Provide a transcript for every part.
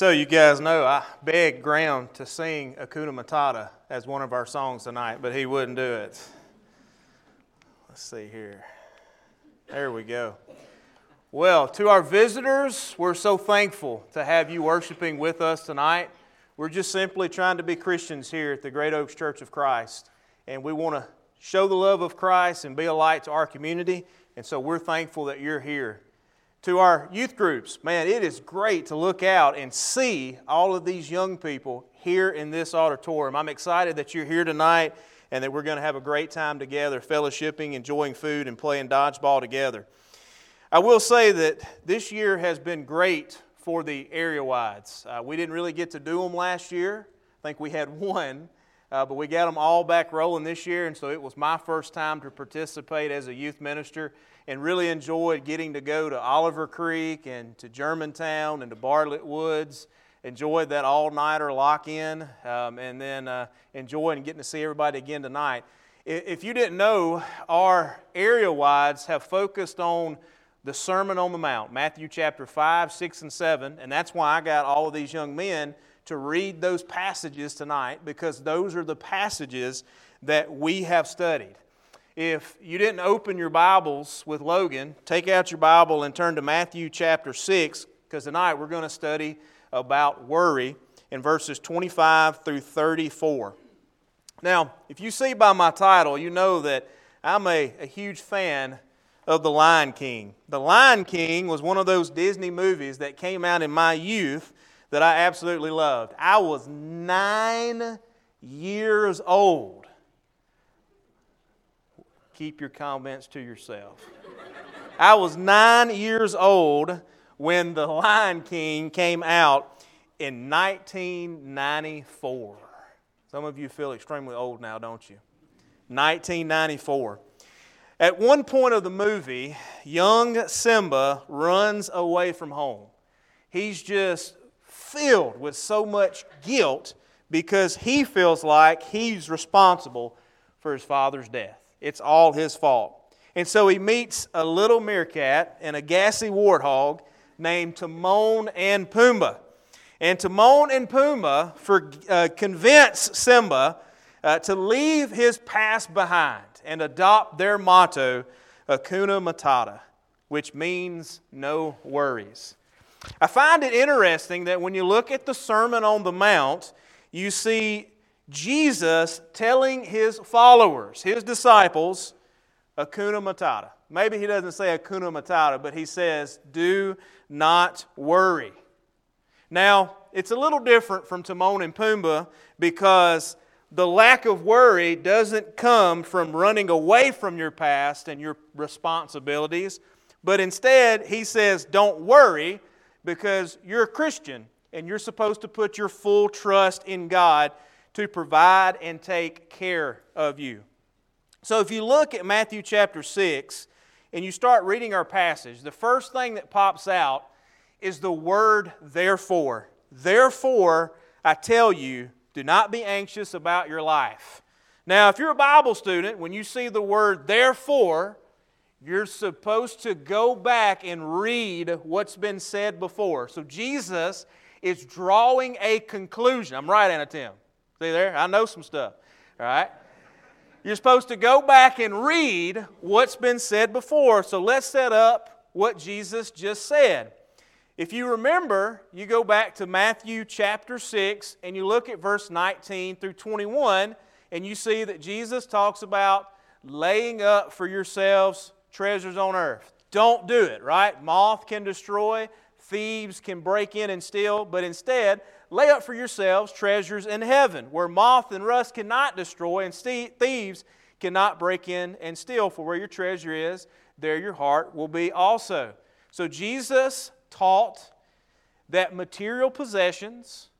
so you guys know, I begged Graham to sing Hakuna Matata as one of our songs tonight, but he wouldn't do it. Let's see here. There we go. Well, to our visitors, we're so thankful to have you worshiping with us tonight. We're just simply trying to be Christians here at the Great Oaks Church of Christ, and we want to show the love of Christ and be a light to our community, and so we're thankful that you're here to our youth groups. Man, it is great to look out and see all of these young people here in this auditorium. I'm excited that you're here tonight and that we're going to have a great time together, fellowshipping, enjoying food, and playing dodgeball together. I will say that this year has been great for the area wides. Uh, we didn't really get to do them last year. I think we had one, uh, but we got them all back rolling this year, and so it was my first time to participate as a youth minister and really enjoyed getting to go to Oliver Creek and to Germantown and to Bartlett Woods. Enjoyed that all nighter lock in, um, and then uh, enjoying getting to see everybody again tonight. If you didn't know, our area wides have focused on the Sermon on the Mount, Matthew chapter 5, 6, and 7, and that's why I got all of these young men to read those passages tonight because those are the passages that we have studied if you didn't open your Bibles with Logan, take out your Bible and turn to Matthew chapter 6, because tonight we're going to study about worry in verses 25 through 34. Now, if you see by my title, you know that I'm a, a huge fan of The Lion King. The Lion King was one of those Disney movies that came out in my youth that I absolutely loved. I was nine years old keep your comments to yourself. I was nine years old when The Lion King came out in 1994. Some of you feel extremely old now, don't you? 1994. At one point of the movie, young Simba runs away from home. He's just filled with so much guilt because he feels like he's responsible for his father's death. It's all his fault. And so he meets a little meerkat and a gassy warthog named Timon and Pumbaa. And Timon and Pumbaa for, uh, convince Simba uh, to leave his past behind and adopt their motto, Hakuna Matata, which means no worries. I find it interesting that when you look at the Sermon on the Mount, you see Jesus telling his followers, his disciples, Hakuna Matata. Maybe he doesn't say Hakuna Matata, but he says, Do not worry. Now, it's a little different from Timon and Pumbaa because the lack of worry doesn't come from running away from your past and your responsibilities, but instead, he says, Don't worry because you're a Christian and you're supposed to put your full trust in God to provide and take care of you. So if you look at Matthew chapter 6 and you start reading our passage, the first thing that pops out is the word therefore. Therefore, I tell you, do not be anxious about your life. Now, if you're a Bible student, when you see the word therefore, you're supposed to go back and read what's been said before. So Jesus is drawing a conclusion. I'm right, Anna Tim. See there? I know some stuff. All right? You're supposed to go back and read what's been said before. So let's set up what Jesus just said. If you remember, you go back to Matthew chapter 6 and you look at verse 19 through 21, and you see that Jesus talks about laying up for yourselves treasures on earth. Don't do it, right? Moth can destroy, thieves can break in and steal, but instead, lay up for yourselves treasures in heaven, where moth and rust cannot destroy, and thieves cannot break in and steal. For where your treasure is, there your heart will be also. So Jesus taught that material possessions,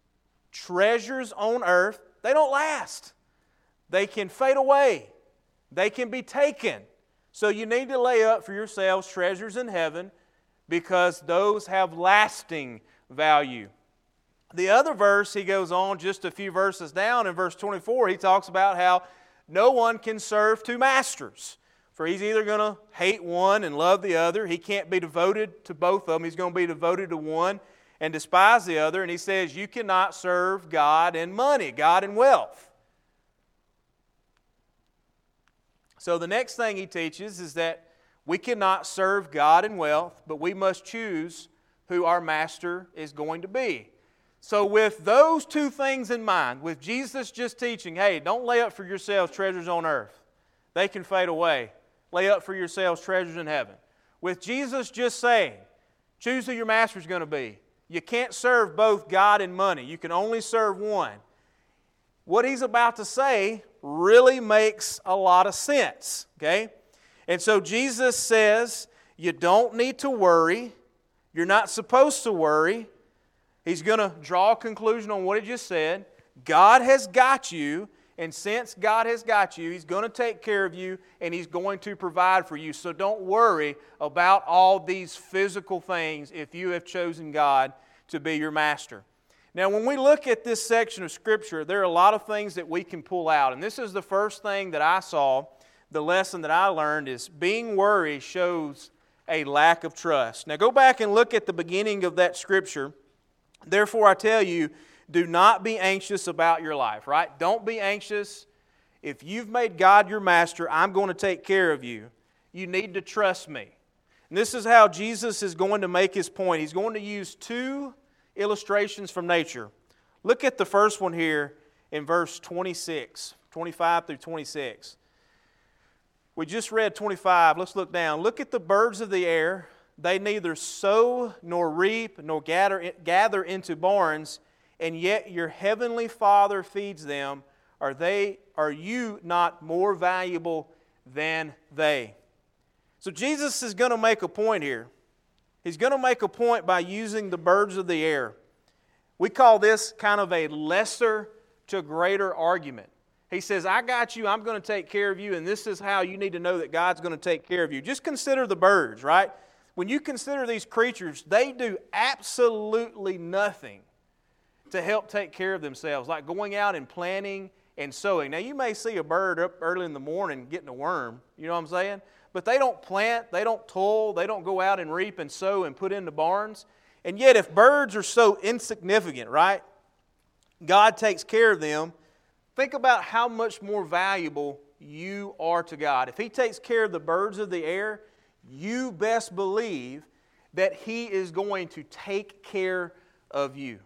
treasures on earth, they don't last. They can fade away. They can be taken. So you need to lay up for yourselves treasures in heaven because those have lasting value. The other verse, he goes on just a few verses down in verse 24, he talks about how no one can serve two masters. For he's either going to hate one and love the other. He can't be devoted to both of them. He's going to be devoted to one and despise the other. And he says, You cannot serve God and money, God and wealth. So the next thing he teaches is that we cannot serve God and wealth, but we must choose who our master is going to be. So, with those two things in mind, with Jesus just teaching, hey, don't lay up for yourselves treasures on earth, they can fade away. Lay up for yourselves treasures in heaven. With Jesus just saying, choose who your master is going to be. You can't serve both God and money, you can only serve one. What he's about to say really makes a lot of sense, okay? And so Jesus says, you don't need to worry. You're not supposed to worry. He's going to draw a conclusion on what he just said. God has got you, and since God has got you, He's going to take care of you and He's going to provide for you. So don't worry about all these physical things if you have chosen God to be your master. Now, when we look at this section of Scripture, there are a lot of things that we can pull out. And this is the first thing that I saw, the lesson that I learned is being worried shows a lack of trust. Now, go back and look at the beginning of that Scripture. Therefore, I tell you, do not be anxious about your life, right? Don't be anxious. If you've made God your master, I'm going to take care of you. You need to trust me. And this is how Jesus is going to make his point. He's going to use two illustrations from nature. Look at the first one here in verse 26, 25 through 26. We just read 25. Let's look down. Look at the birds of the air. They neither sow nor reap nor gather, gather into barns and yet your heavenly Father feeds them, are they are you not more valuable than they? So Jesus is going to make a point here. He's going to make a point by using the birds of the air. We call this kind of a lesser to greater argument. He says, I got you, I'm going to take care of you, and this is how you need to know that God's going to take care of you. Just consider the birds, right? When you consider these creatures, they do absolutely nothing to help take care of themselves, like going out and planting and sowing. Now, you may see a bird up early in the morning getting a worm, you know what I'm saying? But they don't plant, they don't toil, they don't go out and reap and sow and put into barns. And yet, if birds are so insignificant, right? God takes care of them. Think about how much more valuable you are to God. If He takes care of the birds of the air, you best believe that He is going to take care of you.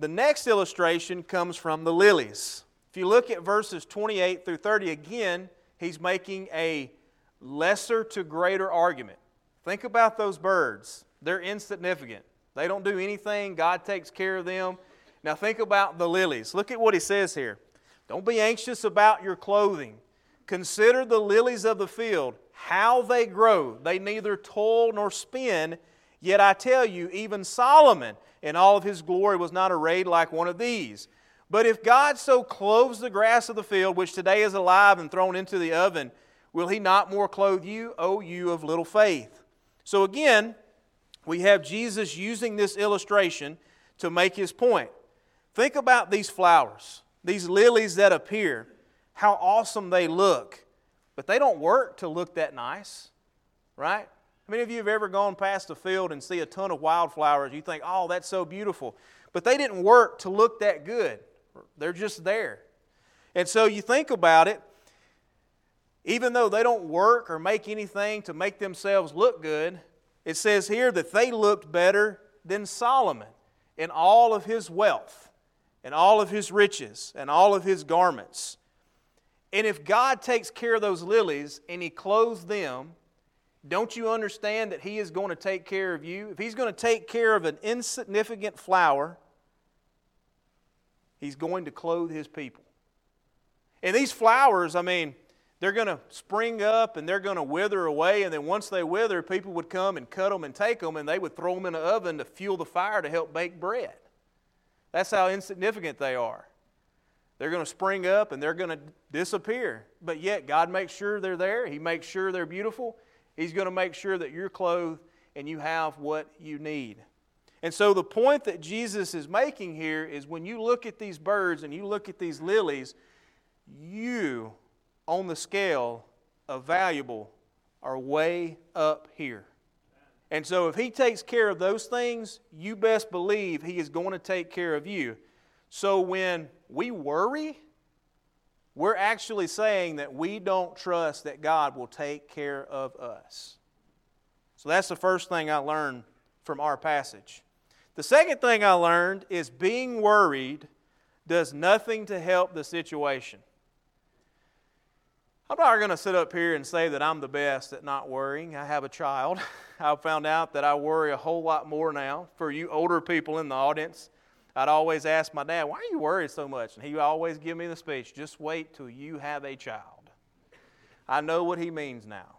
The next illustration comes from the lilies. If you look at verses 28 through 30, again, he's making a lesser to greater argument. Think about those birds. They're insignificant, they don't do anything, God takes care of them. Now, think about the lilies. Look at what he says here. Don't be anxious about your clothing. Consider the lilies of the field, how they grow. They neither toil nor spin. Yet I tell you, even Solomon in all of his glory was not arrayed like one of these. But if God so clothes the grass of the field, which today is alive and thrown into the oven, will he not more clothe you, O you of little faith? So again, we have Jesus using this illustration to make his point. Think about these flowers, these lilies that appear, how awesome they look. But they don't work to look that nice, right? How many of you have ever gone past a field and see a ton of wildflowers? You think, oh, that's so beautiful. But they didn't work to look that good, they're just there. And so you think about it, even though they don't work or make anything to make themselves look good, it says here that they looked better than Solomon in all of his wealth, and all of his riches, and all of his garments. And if God takes care of those lilies and he clothes them, don't you understand that He is going to take care of you? If He's going to take care of an insignificant flower, He's going to clothe His people. And these flowers, I mean, they're going to spring up and they're going to wither away. And then once they wither, people would come and cut them and take them and they would throw them in the oven to fuel the fire to help bake bread. That's how insignificant they are. They're going to spring up and they're going to disappear. But yet, God makes sure they're there. He makes sure they're beautiful. He's going to make sure that you're clothed and you have what you need. And so, the point that Jesus is making here is when you look at these birds and you look at these lilies, you, on the scale of valuable, are way up here. And so, if He takes care of those things, you best believe He is going to take care of you. So, when we worry, we're actually saying that we don't trust that God will take care of us. So, that's the first thing I learned from our passage. The second thing I learned is being worried does nothing to help the situation. I'm not going to sit up here and say that I'm the best at not worrying. I have a child. I've found out that I worry a whole lot more now. For you older people in the audience, I'd always ask my dad, Why are you worried so much? And he would always give me the speech just wait till you have a child. I know what he means now.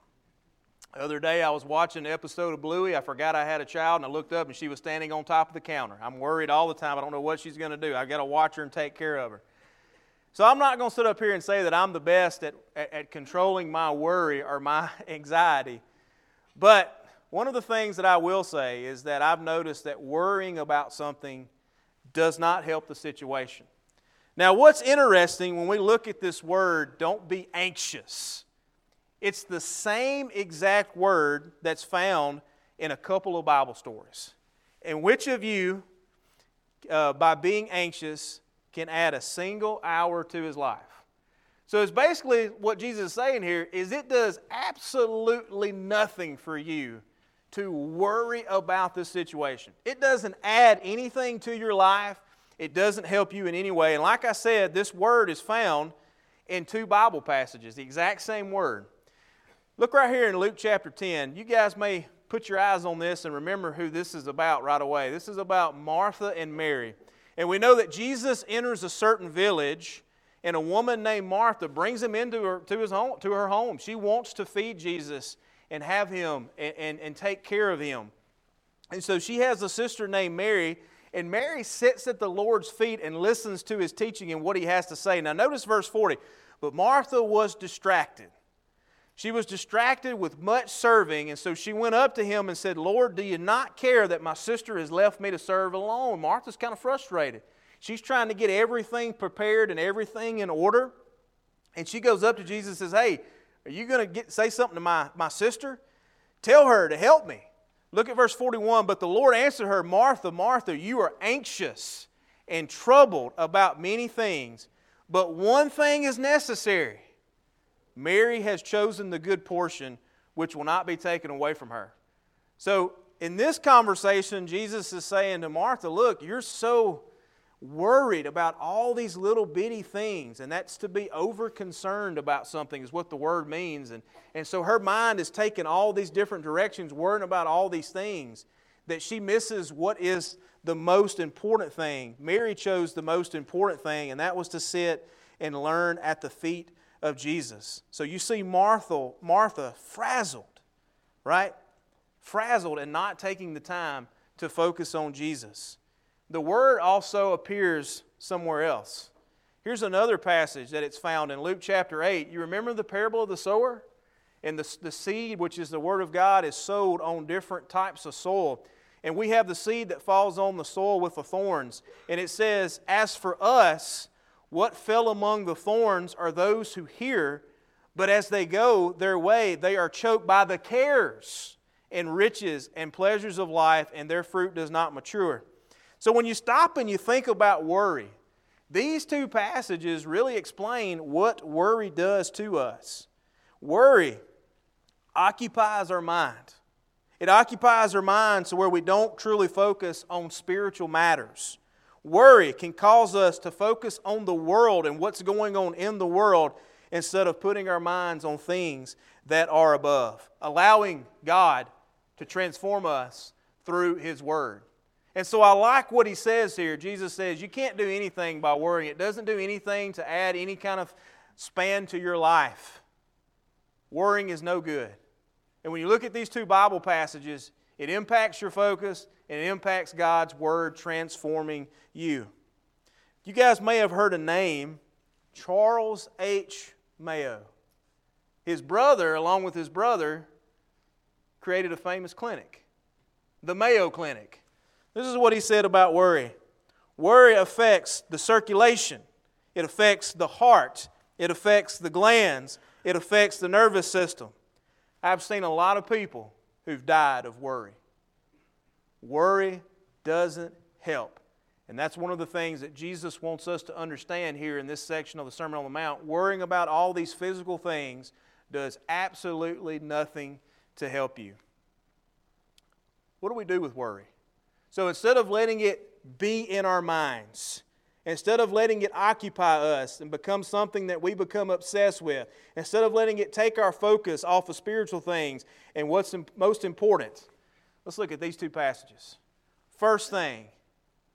The other day, I was watching an episode of Bluey. I forgot I had a child, and I looked up, and she was standing on top of the counter. I'm worried all the time. I don't know what she's going to do. I've got to watch her and take care of her. So I'm not going to sit up here and say that I'm the best at, at, at, controlling my worry or my anxiety. But one of the things that I will say is that I've noticed that worrying about something does not help the situation. Now, what's interesting when we look at this word, don't be anxious, it's the same exact word that's found in a couple of Bible stories. And which of you, uh, by being anxious, can add a single hour to his life. So it's basically what Jesus is saying here is it does absolutely nothing for you to worry about this situation. It doesn't add anything to your life. It doesn't help you in any way. And like I said, this word is found in two Bible passages, the exact same word. Look right here in Luke chapter 10. You guys may put your eyes on this and remember who this is about right away. This is about Martha and Mary. And we know that Jesus enters a certain village, and a woman named Martha brings him into her, to, his home, to her home. She wants to feed Jesus and have him and, and, and take care of him. And so she has a sister named Mary, and Mary sits at the Lord's feet and listens to his teaching and what he has to say. Now, notice verse 40. But Martha was distracted she was distracted with much serving, and so she went up to him and said, Lord, do you not care that my sister has left me to serve alone? Martha's kind of frustrated. She's trying to get everything prepared and everything in order. And she goes up to Jesus and says, Hey, are you going to say something to my, my sister? Tell her to help me. Look at verse 41. But the Lord answered her, Martha, Martha, you are anxious and troubled about many things, but one thing is necessary. Mary has chosen the good portion, which will not be taken away from her. So, in this conversation, Jesus is saying to Martha, Look, you're so worried about all these little bitty things, and that's to be over concerned about something, is what the word means. And, and so her mind is taking all these different directions, worrying about all these things, that she misses what is the most important thing. Mary chose the most important thing, and that was to sit and learn at the feet of Jesus. So you see Martha, Martha frazzled, right? Frazzled and not taking the time to focus on Jesus. The word also appears somewhere else. Here's another passage that it's found in Luke chapter 8. You remember the parable of the sower? And the, the seed, which is the Word of God, is sowed on different types of soil. And we have the seed that falls on the soil with the thorns. And it says, As for us, what fell among the thorns are those who hear, but as they go their way, they are choked by the cares and riches and pleasures of life, and their fruit does not mature. So when you stop and you think about worry, these two passages really explain what worry does to us. Worry occupies our mind. It occupies our mind so where we don't truly focus on spiritual matters. Worry can cause us to focus on the world and what's going on in the world instead of putting our minds on things that are above, allowing God to transform us through His Word. And so I like what he says here. Jesus says, You can't do anything by worrying. It doesn't do anything to add any kind of span to your life. Worrying is no good. And when you look at these two Bible passages, it impacts your focus and it impacts God's Word transforming you. You guys may have heard a name Charles H. Mayo. His brother, along with his brother, created a famous clinic, the Mayo Clinic. This is what he said about worry worry affects the circulation, it affects the heart, it affects the glands, it affects the nervous system. I've seen a lot of people who've died of worry. Worry doesn't help. And that's one of the things that Jesus wants us to understand here in this section of the Sermon on the Mount. Worrying about all these physical things does absolutely nothing to help you. What do we do with worry? So instead of letting it be in our minds, instead of letting it occupy us and become something that we become obsessed with, instead of letting it take our focus off of spiritual things and what's most important, let's look at these two passages. First thing,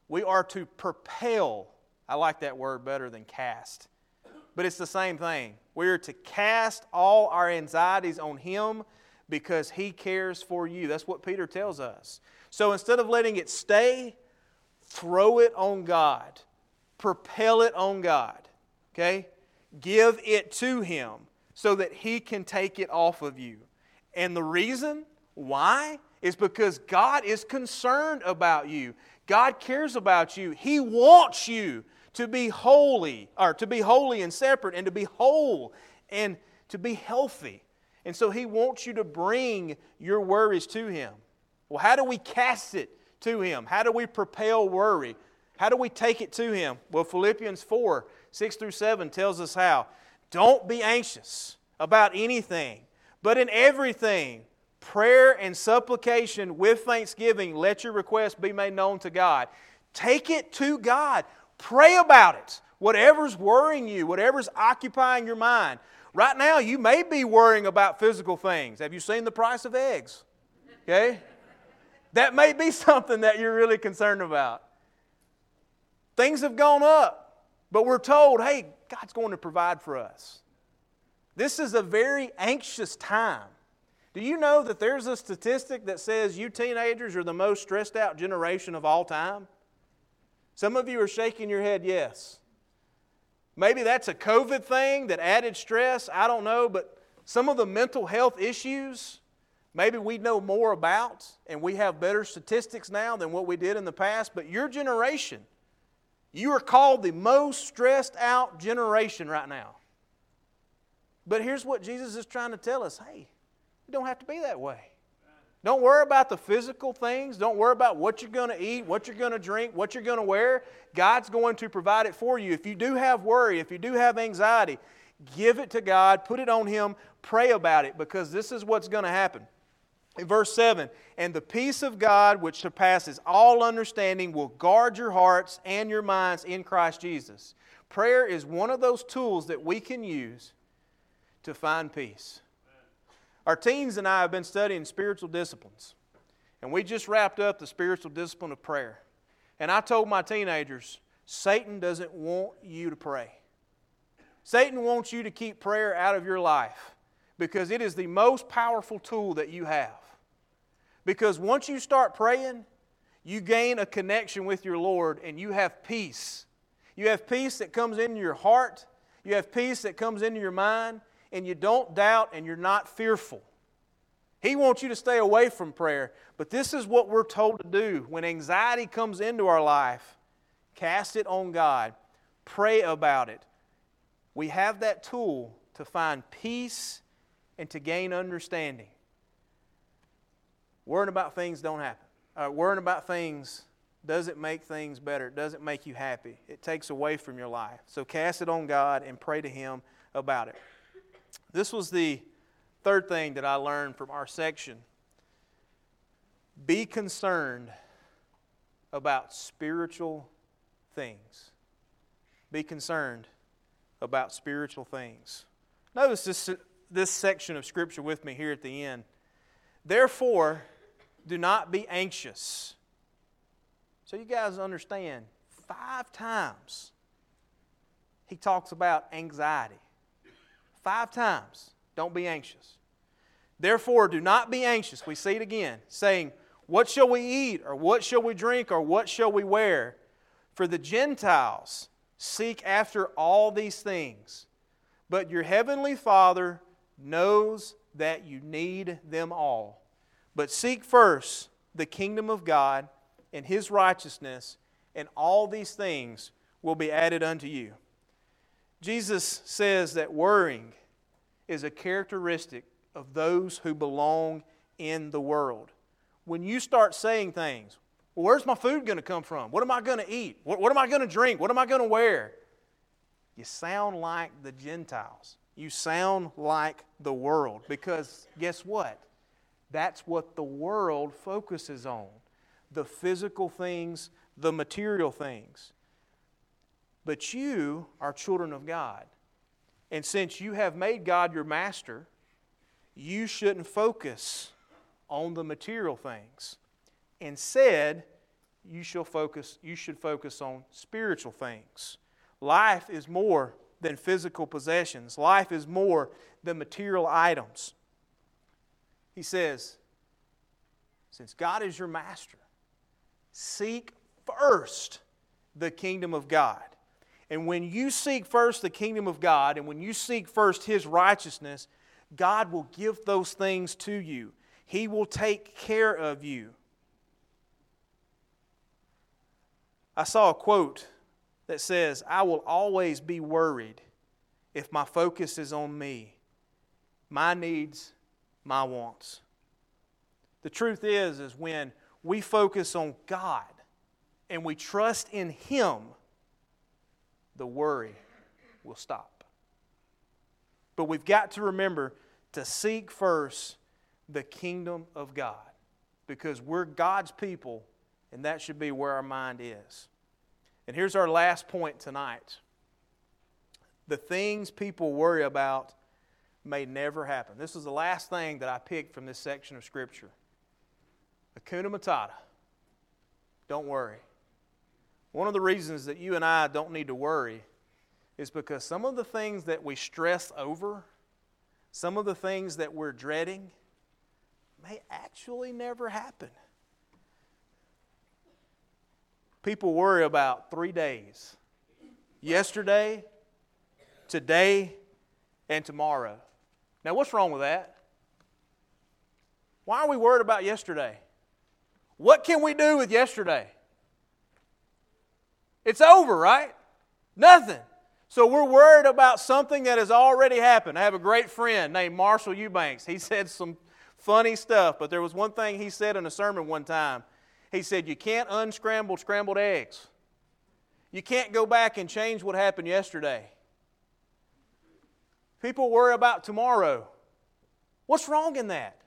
we are to propel. I like that word better than cast, but it's the same thing. We are to cast all our anxieties on Him because He cares for you. That's what Peter tells us. So instead of letting it stay, throw it on God, propel it on God. Okay? Give it to Him so that He can take it off of you. And the reason why is because God is concerned about you. God cares about you. He wants you to be holy, or to be holy and separate, and to be whole and to be healthy. And so He wants you to bring your worries to Him. Well, how do we cast it to Him? How do we propel worry? How do we take it to Him? Well, Philippians 4 6 through 7 tells us how. Don't be anxious about anything, but in everything, prayer and supplication with thanksgiving, let your requests be made known to God. Take it to God. Pray about it. Whatever's worrying you, whatever's occupying your mind. Right now, you may be worrying about physical things. Have you seen the price of eggs? Okay? That may be something that you're really concerned about. Things have gone up, but we're told, hey, God's going to provide for us. This is a very anxious time. Do you know that there's a statistic that says you teenagers are the most stressed out generation of all time? Some of you are shaking your head, yes. Maybe that's a COVID thing that added stress, I don't know, but some of the mental health issues maybe we know more about and we have better statistics now than what we did in the past, but your generation, you are called the most stressed out generation right now. But here's what Jesus is trying to tell us hey, you don't have to be that way. Don't worry about the physical things. Don't worry about what you're going to eat, what you're going to drink, what you're going to wear. God's going to provide it for you. If you do have worry, if you do have anxiety, give it to God, put it on Him, pray about it because this is what's going to happen. Verse 7, and the peace of God, which surpasses all understanding, will guard your hearts and your minds in Christ Jesus. Prayer is one of those tools that we can use to find peace. Our teens and I have been studying spiritual disciplines, and we just wrapped up the spiritual discipline of prayer. And I told my teenagers, Satan doesn't want you to pray. Satan wants you to keep prayer out of your life because it is the most powerful tool that you have. Because once you start praying, you gain a connection with your Lord and you have peace. You have peace that comes into your heart, you have peace that comes into your mind, and you don't doubt and you're not fearful. He wants you to stay away from prayer, but this is what we're told to do. When anxiety comes into our life, cast it on God, pray about it. We have that tool to find peace and to gain understanding. Worrying about things don't happen. Uh, worrying about things doesn't make things better. It doesn't make you happy. It takes away from your life. So cast it on God and pray to Him about it. This was the third thing that I learned from our section. Be concerned about spiritual things. Be concerned about spiritual things. Notice this, this section of Scripture with me here at the end. Therefore, do not be anxious. So, you guys understand, five times he talks about anxiety. Five times. Don't be anxious. Therefore, do not be anxious. We see it again, saying, What shall we eat, or what shall we drink, or what shall we wear? For the Gentiles seek after all these things, but your heavenly Father knows that you need them all. But seek first the kingdom of God and his righteousness, and all these things will be added unto you. Jesus says that worrying is a characteristic of those who belong in the world. when you start saying things, well, where's my food going to come from? What am I going to eat? What, what am I going to drink? What am I going to wear? You sound like the Gentiles. You sound like the world because guess what? That's what the world focuses on the physical things, the material things. But you are children of God. And since you have made God your master, you shouldn't focus on the material things. Instead, you shall focus you should focus on spiritual things. Life is more than physical possessions. Life is more than material items. He says, since God is your master, seek first the kingdom of God. And when you seek first the kingdom of God and when you seek first His righteousness, God will give those things to you. He will take care of you. I saw a quote that says, I will always be worried if my focus is on me, my needs, my wants. The truth is, is when we focus on God and we trust in Him, the worry will stop. But we've got to remember to seek first the kingdom of God because we're God's people and that should be where our mind is. And here's our last point tonight the things people worry about may never happen. This is the last thing that I picked from this section of Scripture. Hakuna Matata. Don't worry. One of the reasons that you and I don't need to worry is because some of the things that we stress over, some of the things that we're dreading, may actually never happen. People worry about three days yesterday, today, and tomorrow. Now, what's wrong with that? Why are we worried about yesterday? What can we do with yesterday? It's over, right? Nothing. So we're worried about something that has already happened. I have a great friend named Marshall Eubanks. He said some funny stuff, but there was one thing he said in a sermon one time. He said, You can't unscramble scrambled eggs. You can't go back and change what happened yesterday. People worry about tomorrow. What's wrong in that?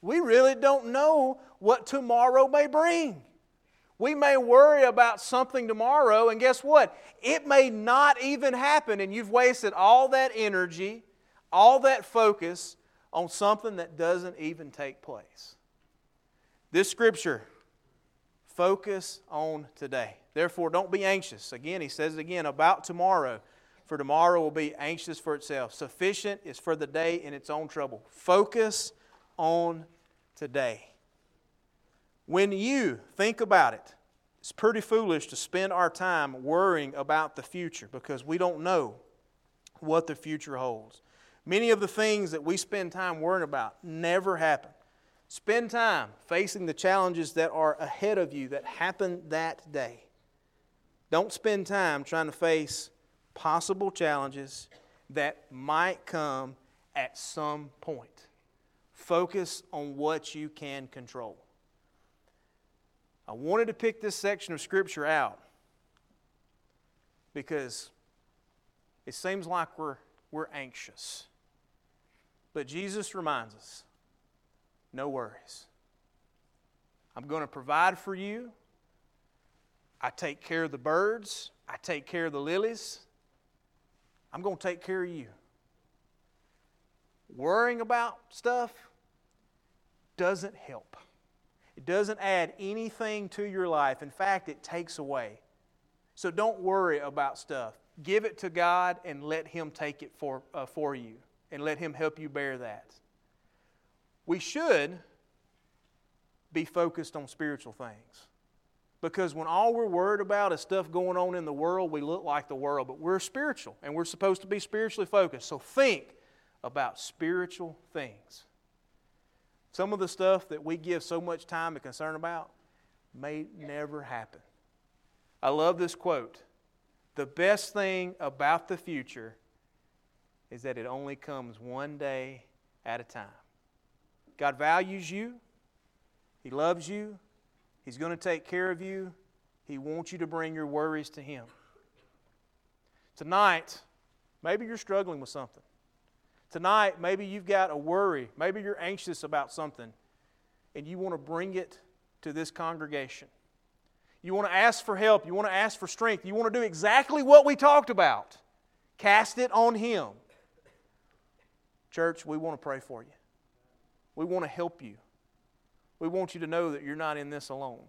We really don't know what tomorrow may bring. We may worry about something tomorrow, and guess what? It may not even happen, and you've wasted all that energy, all that focus on something that doesn't even take place. This scripture, focus on today. Therefore, don't be anxious. Again, he says it again about tomorrow, for tomorrow will be anxious for itself. Sufficient is for the day in its own trouble. Focus on today. When you think about it, it's pretty foolish to spend our time worrying about the future because we don't know what the future holds. Many of the things that we spend time worrying about never happen. Spend time facing the challenges that are ahead of you that happen that day. Don't spend time trying to face possible challenges that might come at some point. Focus on what you can control. I wanted to pick this section of Scripture out because it seems like we're, we're anxious. But Jesus reminds us no worries. I'm going to provide for you. I take care of the birds, I take care of the lilies. I'm going to take care of you. Worrying about stuff doesn't help. It doesn't add anything to your life. In fact, it takes away. So don't worry about stuff. Give it to God and let Him take it for, uh, for you and let Him help you bear that. We should be focused on spiritual things. Because when all we're worried about is stuff going on in the world, we look like the world, but we're spiritual and we're supposed to be spiritually focused. So think about spiritual things. Some of the stuff that we give so much time and concern about may never happen. I love this quote The best thing about the future is that it only comes one day at a time. God values you, He loves you, He's going to take care of you. He wants you to bring your worries to Him. Tonight, maybe you're struggling with something. Tonight, maybe you've got a worry. Maybe you're anxious about something and you want to bring it to this congregation. You want to ask for help. You want to ask for strength. You want to do exactly what we talked about. Cast it on Him. Church, we want to pray for you. We want to help you. We want you to know that you're not in this alone.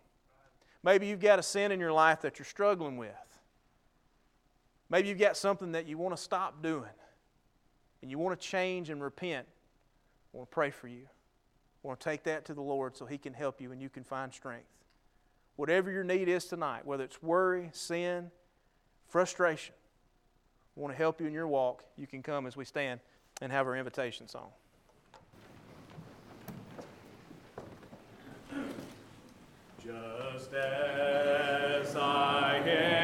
Maybe you've got a sin in your life that you're struggling with. Maybe you've got something that you want to stop doing and you want to change and repent. I want to pray for you. I want to take that to the Lord so He can help you and you can find strength. Whatever your need is tonight, whether it's worry, sin, frustration, I want to help you in your walk. You can come as we stand and have our invitation song. Just as I am.